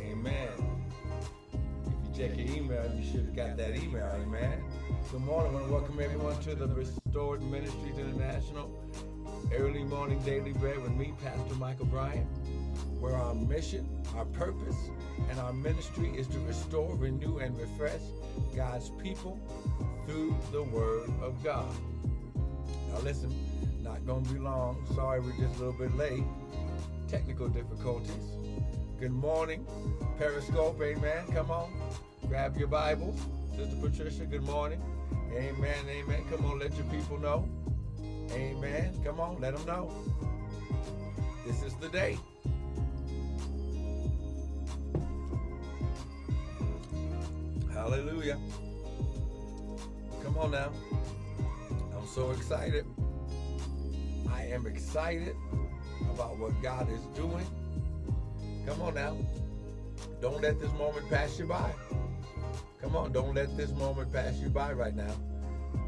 Amen. If you check your email, you should have got that email. Amen. Good morning. I want to welcome everyone to the Restored Ministries International Early Morning Daily Bread with me, Pastor Michael Bryant, where our mission, our purpose, and our ministry is to restore, renew, and refresh God's people through the Word of God. Now, listen, not going to be long. Sorry, we're just a little bit late. Technical difficulties. Good morning, Periscope. Amen. Come on, grab your Bibles. Sister Patricia, good morning. Amen. Amen. Come on, let your people know. Amen. Come on, let them know. This is the day. Hallelujah. Come on now. I'm so excited. I am excited about what God is doing. Come on now. Don't let this moment pass you by. Come on, don't let this moment pass you by right now.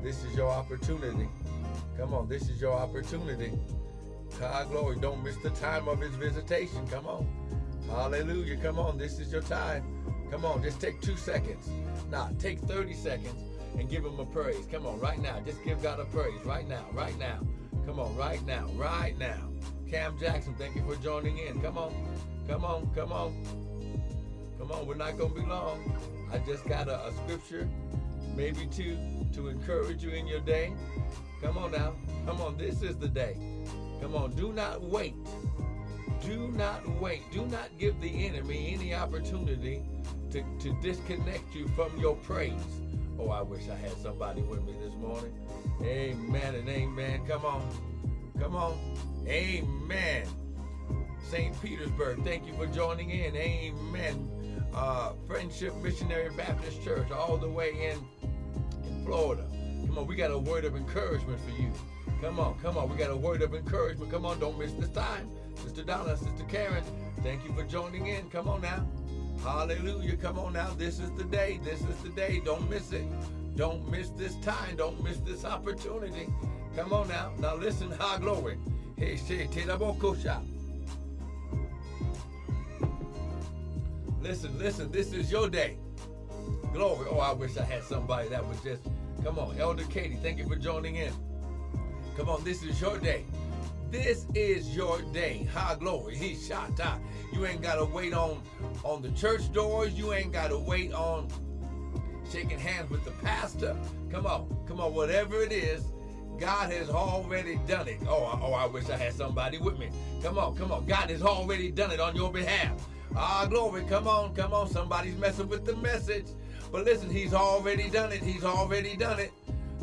This is your opportunity. Come on, this is your opportunity. God glory. Don't miss the time of his visitation. Come on. Hallelujah. Come on. This is your time. Come on. Just take two seconds. Nah, take 30 seconds and give him a praise. Come on, right now. Just give God a praise right now. Right now. Come on, right now. Right now. Cam Jackson, thank you for joining in. Come on. Come on. Come on. Come on. We're not going to be long. I just got a, a scripture, maybe two, to encourage you in your day. Come on now. Come on. This is the day. Come on. Do not wait. Do not wait. Do not give the enemy any opportunity to, to disconnect you from your praise. Oh, I wish I had somebody with me this morning. Amen and amen. Come on. Come on. Amen. St. Petersburg, thank you for joining in. Amen. Uh, Friendship Missionary Baptist Church, all the way in in Florida. Come on, we got a word of encouragement for you. Come on, come on, we got a word of encouragement. Come on, don't miss this time. Sister Donna, Sister Karen, thank you for joining in. Come on now. Hallelujah. Come on now. This is the day. This is the day. Don't miss it. Don't miss this time. Don't miss this opportunity. Come on now. Now listen, high glory. Hey, Listen, listen, this is your day. Glory. Oh, I wish I had somebody that was just, come on. Elder Katie, thank you for joining in. Come on, this is your day. This is your day. High glory. He shot out. You ain't gotta wait on on the church doors. You ain't gotta wait on shaking hands with the pastor. Come on, come on, whatever it is, God has already done it. Oh, I- oh, I wish I had somebody with me. Come on, come on. God has already done it on your behalf. Ah, glory. Come on, come on. Somebody's messing with the message. But listen, he's already done it. He's already done it.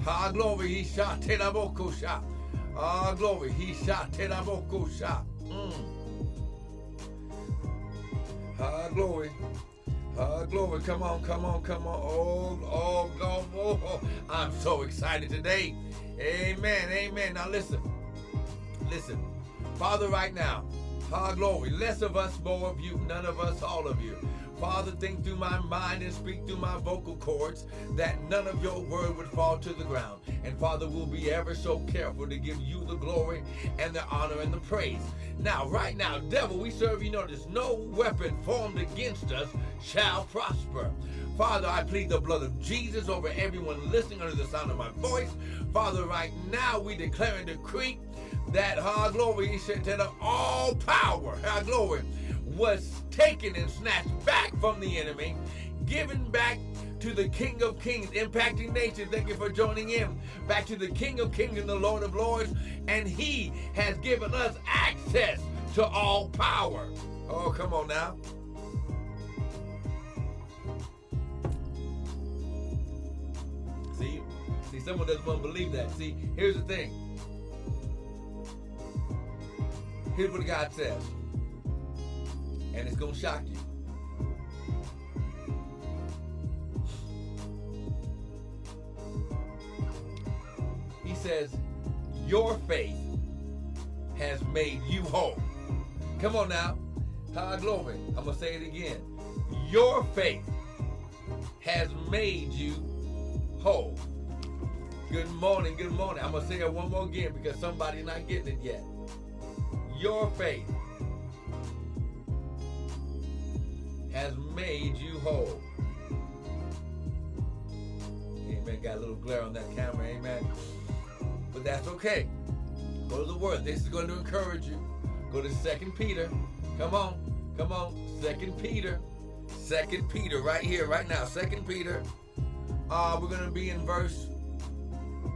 Ah, glory. He shot Tenaboko shot. Ah, glory. He shot Tenaboko shot. Mm. Ah, glory. Ah, glory. Come on, come on, come on. Oh, oh, oh, oh, oh. I'm so excited today. Amen, amen. Now listen. Listen. Father, right now, ah, glory. Less of us, more of you. None of us, all of you. Father, think through my mind and speak through my vocal cords that none of your word would fall to the ground. And Father, we'll be ever so careful to give you the glory and the honor and the praise. Now, right now, devil, we serve you notice no weapon formed against us shall prosper. Father, I plead the blood of Jesus over everyone listening under the sound of my voice. Father, right now we declare and decree that our glory, all power, our glory, was taken and snatched back from the enemy, given back to the King of Kings, impacting nations. Thank you for joining in. Back to the King of Kings and the Lord of Lords, and He has given us access to all power. Oh, come on now. See, see, someone doesn't want to believe that. See, here's the thing. Here's what God says, and it's gonna shock you. He says, Your faith has made you whole. Come on now. High glory. I'm to say it again. Your faith has made you whole. Good morning, good morning. I'm to say it one more again because somebody's not getting it yet. Your faith has made you whole. Amen. Got a little glare on that camera. Amen. But that's okay. Go to the word. This is going to encourage you. Go to Second Peter. Come on. Come on. Second Peter. Second Peter right here, right now. Second Peter. Uh, we're going to be in verse.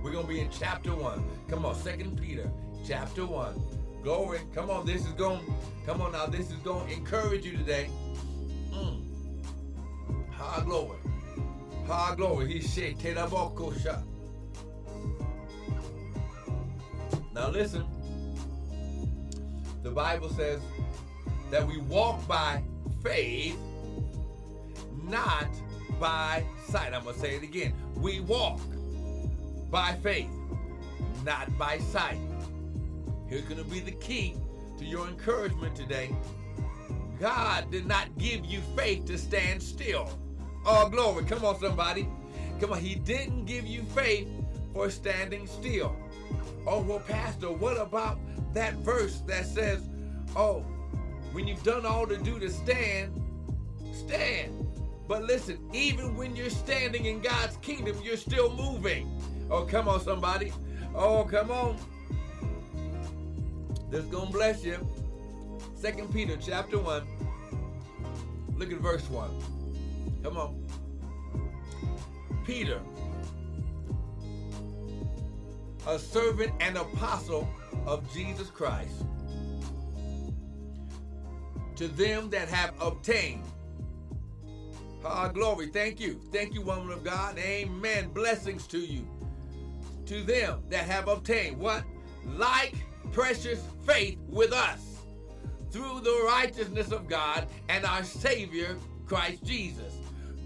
We're going to be in chapter 1. Come on. Second Peter, chapter 1. Glory. Come on. This is going. Come on now. This is going to encourage you today. High glory. High glory. He said, shot. Now listen. The Bible says that we walk by faith, not by sight. I'm going to say it again. We walk by faith, not by sight. Here's going to be the key to your encouragement today. God did not give you faith to stand still. Oh, glory. Come on, somebody. Come on. He didn't give you faith for standing still. Oh, well, Pastor, what about that verse that says, oh, when you've done all to do to stand, stand. But listen, even when you're standing in God's kingdom, you're still moving. Oh, come on, somebody. Oh, come on. This gonna bless you. Second Peter chapter 1. Look at verse 1. Come on. Peter, a servant and apostle of Jesus Christ, to them that have obtained. Ah, glory. Thank you. Thank you, woman of God. Amen. Blessings to you. To them that have obtained what? Like precious faith with us through the righteousness of God and our Savior, Christ Jesus.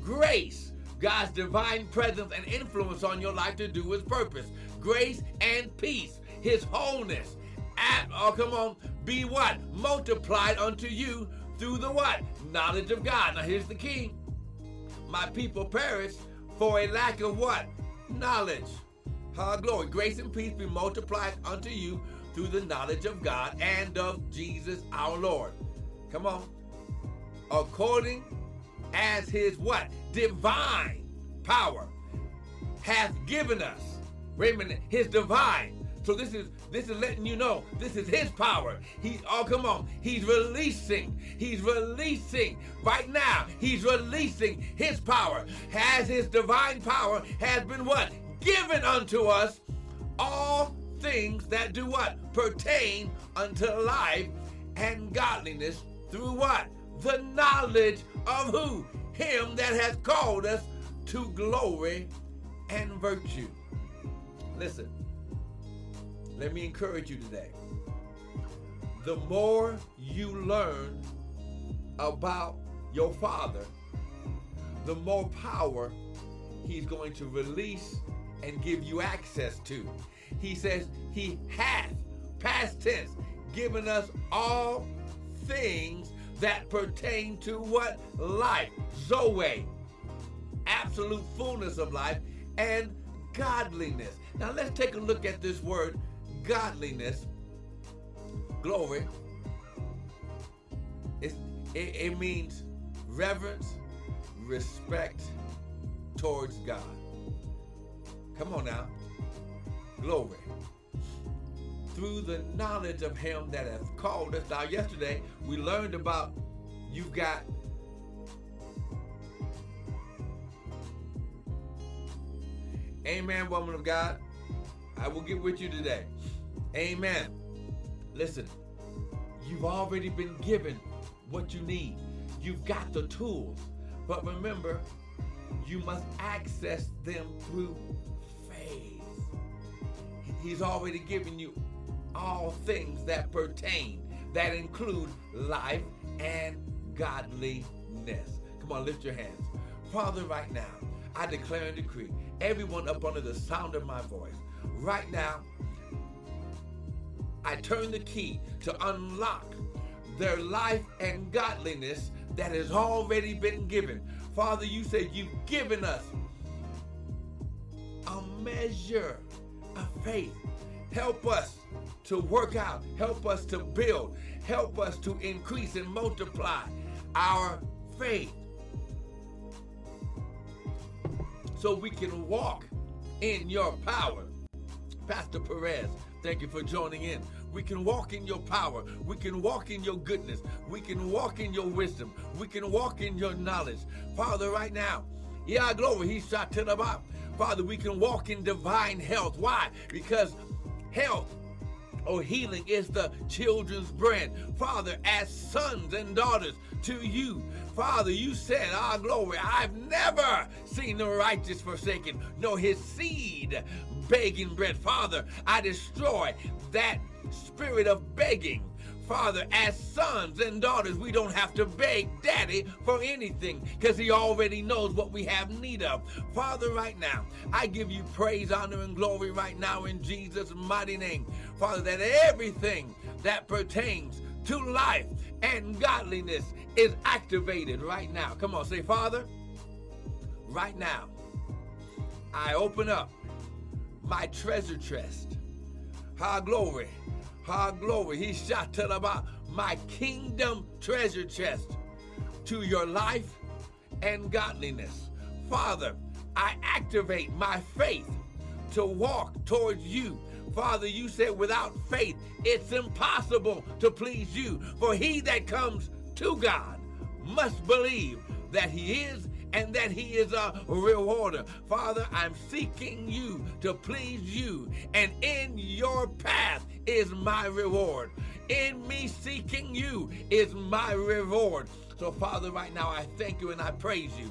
Grace, God's divine presence and influence on your life to do his purpose. Grace and peace, his wholeness. At, oh, come on, be what? Multiplied unto you through the what? Knowledge of God. Now here's the key. My people perish for a lack of what? Knowledge. Her glory, grace and peace be multiplied unto you through the knowledge of God and of Jesus our Lord. Come on. According as his what? Divine power hath given us. Wait a minute. His divine so this is this is letting you know this is his power. He's oh come on. He's releasing. He's releasing right now. He's releasing his power. Has his divine power has been what? Given unto us all things that do what? Pertain unto life and godliness through what? The knowledge of who? Him that has called us to glory and virtue. Listen, let me encourage you today. The more you learn about your Father, the more power He's going to release and give you access to. He says He hath, past tense, given us all things that pertain to what? Life, Zoe, absolute fullness of life, and godliness. Now let's take a look at this word godliness, glory, it, it, it means reverence, respect towards God. Come on now. Glory. Through the knowledge of Him that has called us. Now, yesterday we learned about you've got Amen, woman of God. I will get with you today. Amen. Listen, you've already been given what you need. You've got the tools. But remember, you must access them through faith. He's already given you all things that pertain, that include life and godliness. Come on, lift your hands. Father, right now, I declare and decree everyone up under the sound of my voice, right now, I turn the key to unlock their life and godliness that has already been given Father, you said you've given us a measure of faith. Help us to work out, help us to build, help us to increase and multiply our faith so we can walk in your power. Pastor Perez, thank you for joining in. We can walk in your power. We can walk in your goodness. We can walk in your wisdom. We can walk in your knowledge. Father, right now, yeah, glory, he shot to the bottom. Father, we can walk in divine health. Why? Because health or healing is the children's bread. Father, as sons and daughters to you, Father, you said, Our glory, I've never seen the righteous forsaken, nor his seed begging bread. Father, I destroy that spirit of begging Father, as sons and daughters, we don't have to beg Daddy for anything because He already knows what we have need of. Father, right now, I give you praise, honor, and glory right now in Jesus' mighty name. Father, that everything that pertains to life and godliness is activated right now. Come on, say, Father, right now, I open up my treasure chest. High glory High glory. He shot to about my kingdom treasure chest to your life and godliness. Father, I activate my faith to walk towards you. Father, you said without faith, it's impossible to please you. For he that comes to God must believe that he is and that he is a rewarder. Father, I'm seeking you to please you, and in your path is my reward. In me seeking you is my reward. So, Father, right now I thank you and I praise you,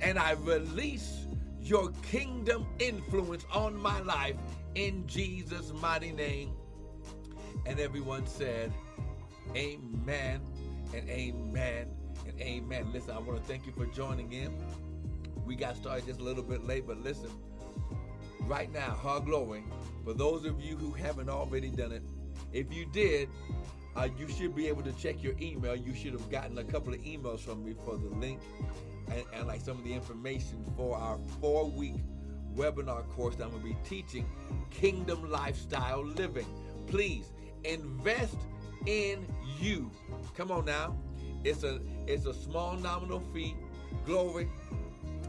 and I release your kingdom influence on my life in Jesus' mighty name. And everyone said, Amen and amen and amen. Listen, I want to thank you for joining in. We got started just a little bit late, but listen, right now, hard glory. For those of you who haven't already done it, if you did, uh, you should be able to check your email. You should have gotten a couple of emails from me for the link and, and like some of the information for our four week webinar course that I'm going to be teaching Kingdom Lifestyle Living. Please invest in you. Come on now. It's a it's a small nominal fee. Glory.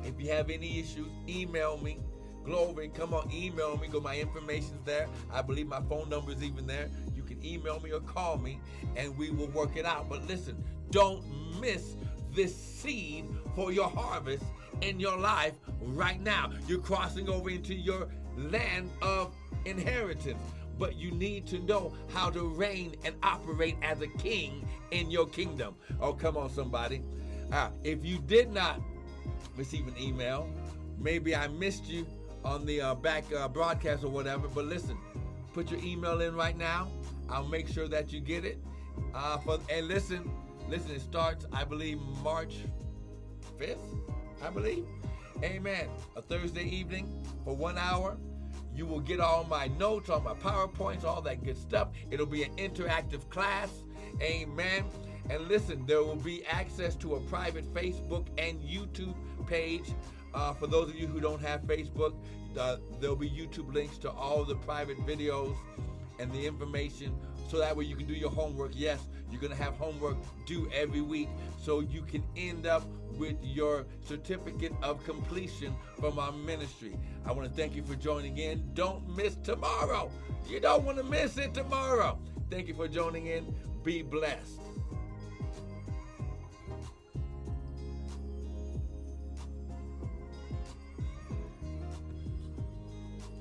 If you have any issues, email me. Glory, come on, email me. Go, my information's there. I believe my phone number is even there. You can email me or call me, and we will work it out. But listen, don't miss this seed for your harvest in your life right now. You're crossing over into your land of inheritance but you need to know how to reign and operate as a king in your kingdom. Oh, come on, somebody. Uh, if you did not receive an email, maybe I missed you on the uh, back uh, broadcast or whatever, but listen, put your email in right now. I'll make sure that you get it. Uh, for, and listen, listen, it starts, I believe, March 5th, I believe. Amen. A Thursday evening for one hour. You will get all my notes, all my PowerPoints, all that good stuff. It'll be an interactive class. Amen. And listen, there will be access to a private Facebook and YouTube page. Uh, for those of you who don't have Facebook, uh, there'll be YouTube links to all the private videos and the information so that way you can do your homework. Yes, you're going to have homework due every week so you can end up with your certificate of completion from our ministry. I want to thank you for joining in. Don't miss tomorrow. You don't want to miss it tomorrow. Thank you for joining in. Be blessed.